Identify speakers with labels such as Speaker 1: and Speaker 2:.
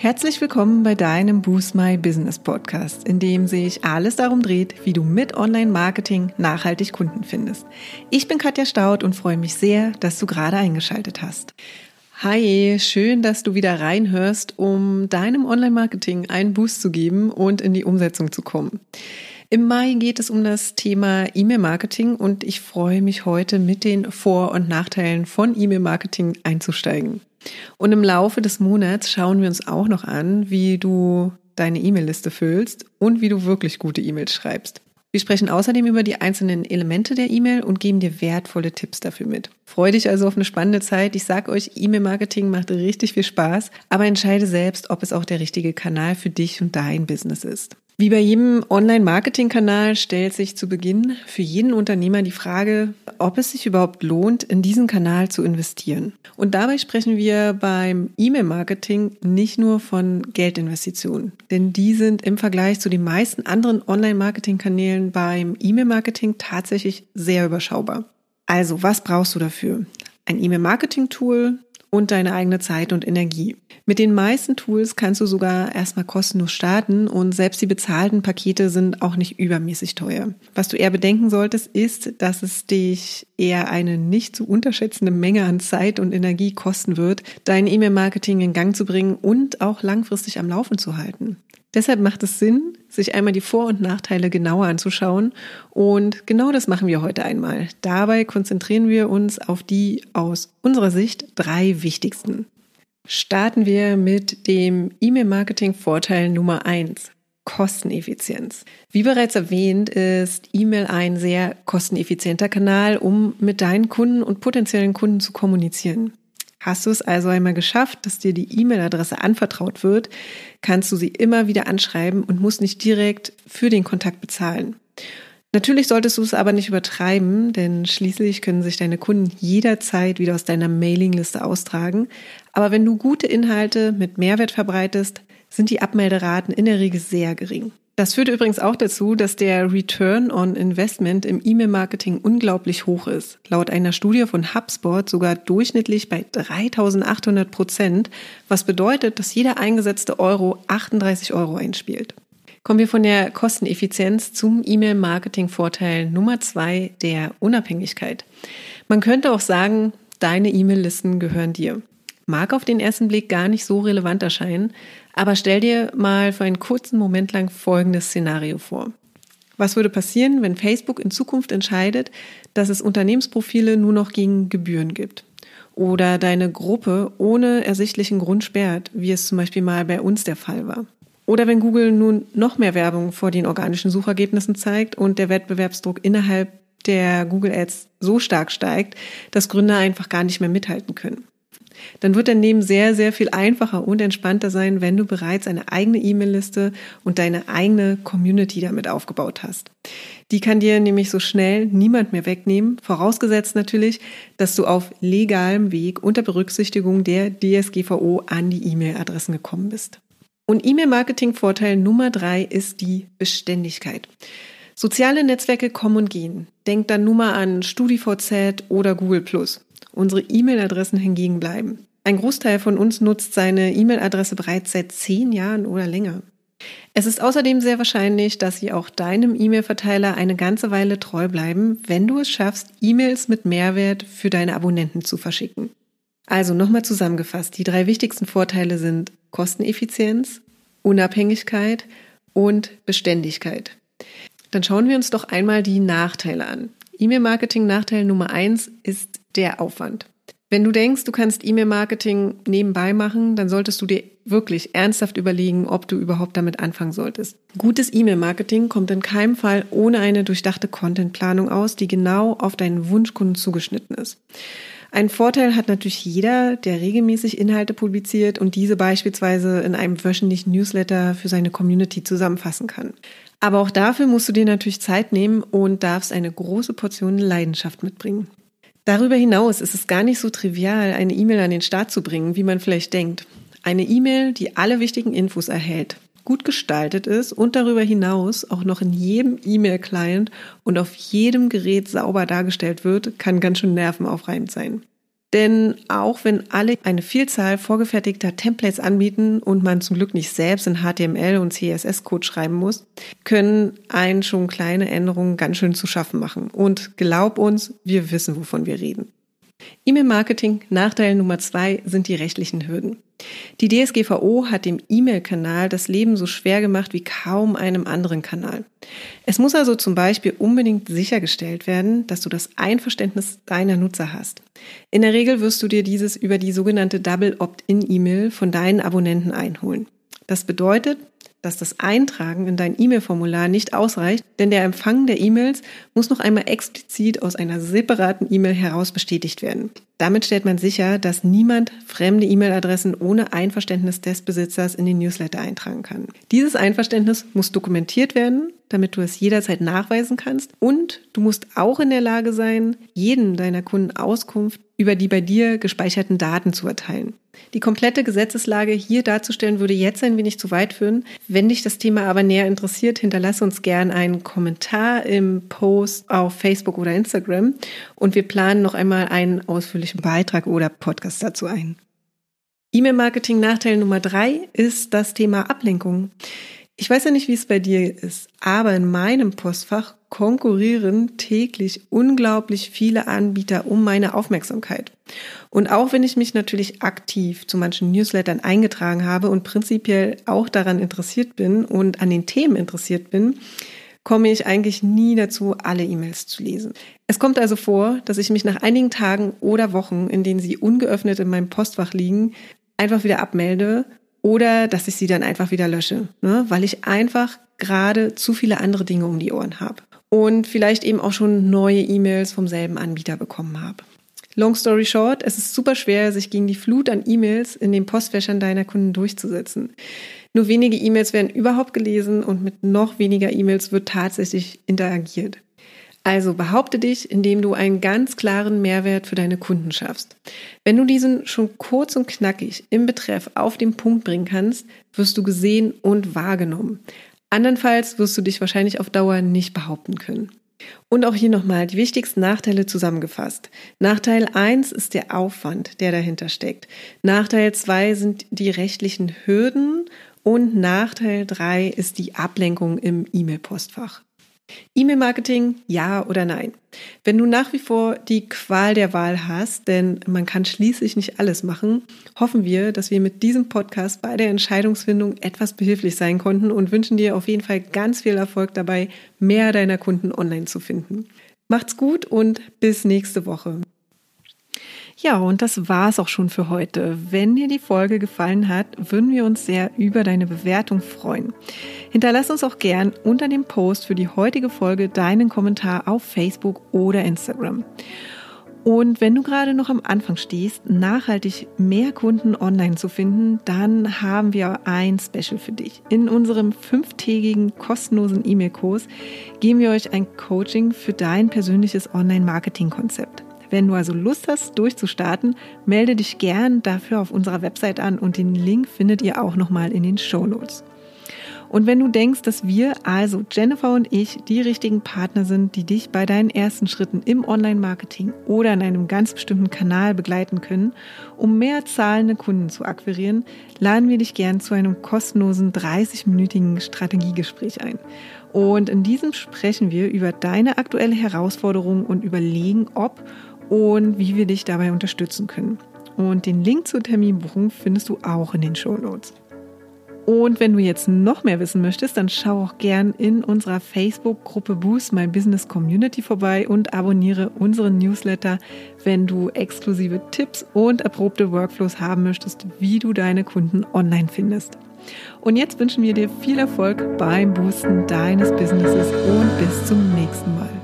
Speaker 1: Herzlich willkommen bei deinem Boost My Business Podcast, in dem sich alles darum dreht, wie du mit Online-Marketing nachhaltig Kunden findest. Ich bin Katja Staud und freue mich sehr, dass du gerade eingeschaltet hast. Hi, schön, dass du wieder reinhörst, um deinem Online-Marketing einen Boost zu geben und in die Umsetzung zu kommen. Im Mai geht es um das Thema E-Mail-Marketing und ich freue mich heute mit den Vor- und Nachteilen von E-Mail-Marketing einzusteigen. Und im Laufe des Monats schauen wir uns auch noch an, wie du deine E-Mail-Liste füllst und wie du wirklich gute E-Mails schreibst. Wir sprechen außerdem über die einzelnen Elemente der E-Mail und geben dir wertvolle Tipps dafür mit. Freu dich also auf eine spannende Zeit. Ich sage euch, E-Mail-Marketing macht richtig viel Spaß, aber entscheide selbst, ob es auch der richtige Kanal für dich und dein Business ist. Wie bei jedem Online-Marketing-Kanal stellt sich zu Beginn für jeden Unternehmer die Frage, ob es sich überhaupt lohnt, in diesen Kanal zu investieren. Und dabei sprechen wir beim E-Mail-Marketing nicht nur von Geldinvestitionen, denn die sind im Vergleich zu den meisten anderen Online-Marketing-Kanälen beim E-Mail-Marketing tatsächlich sehr überschaubar. Also, was brauchst du dafür? Ein E-Mail-Marketing-Tool, und deine eigene Zeit und Energie. Mit den meisten Tools kannst du sogar erstmal kostenlos starten und selbst die bezahlten Pakete sind auch nicht übermäßig teuer. Was du eher bedenken solltest, ist, dass es dich eher eine nicht zu unterschätzende Menge an Zeit und Energie kosten wird, dein E-Mail-Marketing in Gang zu bringen und auch langfristig am Laufen zu halten. Deshalb macht es Sinn, sich einmal die Vor- und Nachteile genauer anzuschauen. Und genau das machen wir heute einmal. Dabei konzentrieren wir uns auf die aus unserer Sicht drei wichtigsten. Starten wir mit dem E-Mail-Marketing-Vorteil Nummer eins: Kosteneffizienz. Wie bereits erwähnt, ist E-Mail ein sehr kosteneffizienter Kanal, um mit deinen Kunden und potenziellen Kunden zu kommunizieren. Hast du es also einmal geschafft, dass dir die E-Mail-Adresse anvertraut wird, kannst du sie immer wieder anschreiben und musst nicht direkt für den Kontakt bezahlen. Natürlich solltest du es aber nicht übertreiben, denn schließlich können sich deine Kunden jederzeit wieder aus deiner Mailingliste austragen. Aber wenn du gute Inhalte mit Mehrwert verbreitest, sind die Abmelderaten in der Regel sehr gering. Das führt übrigens auch dazu, dass der Return on Investment im E-Mail-Marketing unglaublich hoch ist. Laut einer Studie von HubSpot sogar durchschnittlich bei 3800 Prozent, was bedeutet, dass jeder eingesetzte Euro 38 Euro einspielt. Kommen wir von der Kosteneffizienz zum E-Mail-Marketing-Vorteil Nummer zwei, der Unabhängigkeit. Man könnte auch sagen, deine E-Mail-Listen gehören dir. Mag auf den ersten Blick gar nicht so relevant erscheinen, aber stell dir mal für einen kurzen Moment lang folgendes Szenario vor. Was würde passieren, wenn Facebook in Zukunft entscheidet, dass es Unternehmensprofile nur noch gegen Gebühren gibt? Oder deine Gruppe ohne ersichtlichen Grund sperrt, wie es zum Beispiel mal bei uns der Fall war? Oder wenn Google nun noch mehr Werbung vor den organischen Suchergebnissen zeigt und der Wettbewerbsdruck innerhalb der Google Ads so stark steigt, dass Gründer einfach gar nicht mehr mithalten können dann wird dein Leben sehr, sehr viel einfacher und entspannter sein, wenn du bereits eine eigene E-Mail-Liste und deine eigene Community damit aufgebaut hast. Die kann dir nämlich so schnell niemand mehr wegnehmen, vorausgesetzt natürlich, dass du auf legalem Weg unter Berücksichtigung der DSGVO an die E-Mail-Adressen gekommen bist. Und E-Mail-Marketing-Vorteil Nummer drei ist die Beständigkeit. Soziale Netzwerke kommen und gehen. Denk dann nur mal an StudiVZ oder Google Unsere E-Mail-Adressen hingegen bleiben. Ein Großteil von uns nutzt seine E-Mail-Adresse bereits seit zehn Jahren oder länger. Es ist außerdem sehr wahrscheinlich, dass sie auch deinem E-Mail-Verteiler eine ganze Weile treu bleiben, wenn du es schaffst, E-Mails mit Mehrwert für deine Abonnenten zu verschicken. Also nochmal zusammengefasst, die drei wichtigsten Vorteile sind Kosteneffizienz, Unabhängigkeit und Beständigkeit. Dann schauen wir uns doch einmal die Nachteile an. E-Mail-Marketing-Nachteil Nummer eins ist der Aufwand. Wenn du denkst, du kannst E-Mail-Marketing nebenbei machen, dann solltest du dir wirklich ernsthaft überlegen, ob du überhaupt damit anfangen solltest. Gutes E-Mail-Marketing kommt in keinem Fall ohne eine durchdachte Contentplanung aus, die genau auf deinen Wunschkunden zugeschnitten ist. Ein Vorteil hat natürlich jeder, der regelmäßig Inhalte publiziert und diese beispielsweise in einem wöchentlichen Newsletter für seine Community zusammenfassen kann. Aber auch dafür musst du dir natürlich Zeit nehmen und darfst eine große Portion Leidenschaft mitbringen. Darüber hinaus ist es gar nicht so trivial, eine E-Mail an den Start zu bringen, wie man vielleicht denkt. Eine E-Mail, die alle wichtigen Infos erhält, gut gestaltet ist und darüber hinaus auch noch in jedem E-Mail-Client und auf jedem Gerät sauber dargestellt wird, kann ganz schön nervenaufreibend sein. Denn auch wenn alle eine Vielzahl vorgefertigter Templates anbieten und man zum Glück nicht selbst in HTML und CSS-Code schreiben muss, können einen schon kleine Änderungen ganz schön zu schaffen machen. Und glaub uns, wir wissen, wovon wir reden. E-Mail-Marketing Nachteil Nummer zwei sind die rechtlichen Hürden. Die DSGVO hat dem E-Mail-Kanal das Leben so schwer gemacht wie kaum einem anderen Kanal. Es muss also zum Beispiel unbedingt sichergestellt werden, dass du das Einverständnis deiner Nutzer hast. In der Regel wirst du dir dieses über die sogenannte Double Opt-in-E-Mail von deinen Abonnenten einholen. Das bedeutet, dass das Eintragen in dein E-Mail-Formular nicht ausreicht, denn der Empfang der E-Mails muss noch einmal explizit aus einer separaten E-Mail heraus bestätigt werden. Damit stellt man sicher, dass niemand fremde E-Mail-Adressen ohne Einverständnis des Besitzers in den Newsletter eintragen kann. Dieses Einverständnis muss dokumentiert werden, damit du es jederzeit nachweisen kannst und du musst auch in der Lage sein, jedem deiner Kunden Auskunft über die bei dir gespeicherten Daten zu erteilen. Die komplette Gesetzeslage hier darzustellen würde jetzt ein wenig zu weit führen. Wenn dich das Thema aber näher interessiert, hinterlasse uns gern einen Kommentar im Post auf Facebook oder Instagram und wir planen noch einmal einen ausführlichen Beitrag oder Podcast dazu ein. E-Mail-Marketing-Nachteil Nummer drei ist das Thema Ablenkung. Ich weiß ja nicht, wie es bei dir ist, aber in meinem Postfach konkurrieren täglich unglaublich viele Anbieter um meine Aufmerksamkeit. Und auch wenn ich mich natürlich aktiv zu manchen Newslettern eingetragen habe und prinzipiell auch daran interessiert bin und an den Themen interessiert bin, komme ich eigentlich nie dazu, alle E-Mails zu lesen. Es kommt also vor, dass ich mich nach einigen Tagen oder Wochen, in denen sie ungeöffnet in meinem Postfach liegen, einfach wieder abmelde oder dass ich sie dann einfach wieder lösche, ne? weil ich einfach gerade zu viele andere Dinge um die Ohren habe und vielleicht eben auch schon neue E-Mails vom selben Anbieter bekommen habe. Long story short, es ist super schwer, sich gegen die Flut an E-Mails in den Postfächern deiner Kunden durchzusetzen. Nur wenige E-Mails werden überhaupt gelesen und mit noch weniger E-Mails wird tatsächlich interagiert. Also behaupte dich, indem du einen ganz klaren Mehrwert für deine Kunden schaffst. Wenn du diesen schon kurz und knackig im Betreff auf den Punkt bringen kannst, wirst du gesehen und wahrgenommen. Andernfalls wirst du dich wahrscheinlich auf Dauer nicht behaupten können. Und auch hier nochmal die wichtigsten Nachteile zusammengefasst. Nachteil 1 ist der Aufwand, der dahinter steckt. Nachteil 2 sind die rechtlichen Hürden und Nachteil 3 ist die Ablenkung im E-Mail-Postfach. E-Mail-Marketing, ja oder nein? Wenn du nach wie vor die Qual der Wahl hast, denn man kann schließlich nicht alles machen, hoffen wir, dass wir mit diesem Podcast bei der Entscheidungsfindung etwas behilflich sein konnten und wünschen dir auf jeden Fall ganz viel Erfolg dabei, mehr deiner Kunden online zu finden. Macht's gut und bis nächste Woche. Ja, und das war's auch schon für heute. Wenn dir die Folge gefallen hat, würden wir uns sehr über deine Bewertung freuen. Hinterlass uns auch gern unter dem Post für die heutige Folge deinen Kommentar auf Facebook oder Instagram. Und wenn du gerade noch am Anfang stehst, nachhaltig mehr Kunden online zu finden, dann haben wir ein Special für dich. In unserem fünftägigen kostenlosen E-Mail-Kurs geben wir euch ein Coaching für dein persönliches Online-Marketing-Konzept. Wenn du also Lust hast, durchzustarten, melde dich gern dafür auf unserer Website an und den Link findet ihr auch nochmal in den Show Notes. Und wenn du denkst, dass wir, also Jennifer und ich, die richtigen Partner sind, die dich bei deinen ersten Schritten im Online-Marketing oder in einem ganz bestimmten Kanal begleiten können, um mehr zahlende Kunden zu akquirieren, laden wir dich gern zu einem kostenlosen 30-minütigen Strategiegespräch ein. Und in diesem sprechen wir über deine aktuelle Herausforderung und überlegen, ob und wie wir dich dabei unterstützen können. Und den Link zur Terminbuchung findest du auch in den Show Notes. Und wenn du jetzt noch mehr wissen möchtest, dann schau auch gern in unserer Facebook-Gruppe Boost My Business Community vorbei und abonniere unseren Newsletter, wenn du exklusive Tipps und erprobte Workflows haben möchtest, wie du deine Kunden online findest. Und jetzt wünschen wir dir viel Erfolg beim Boosten deines Businesses und bis zum nächsten Mal.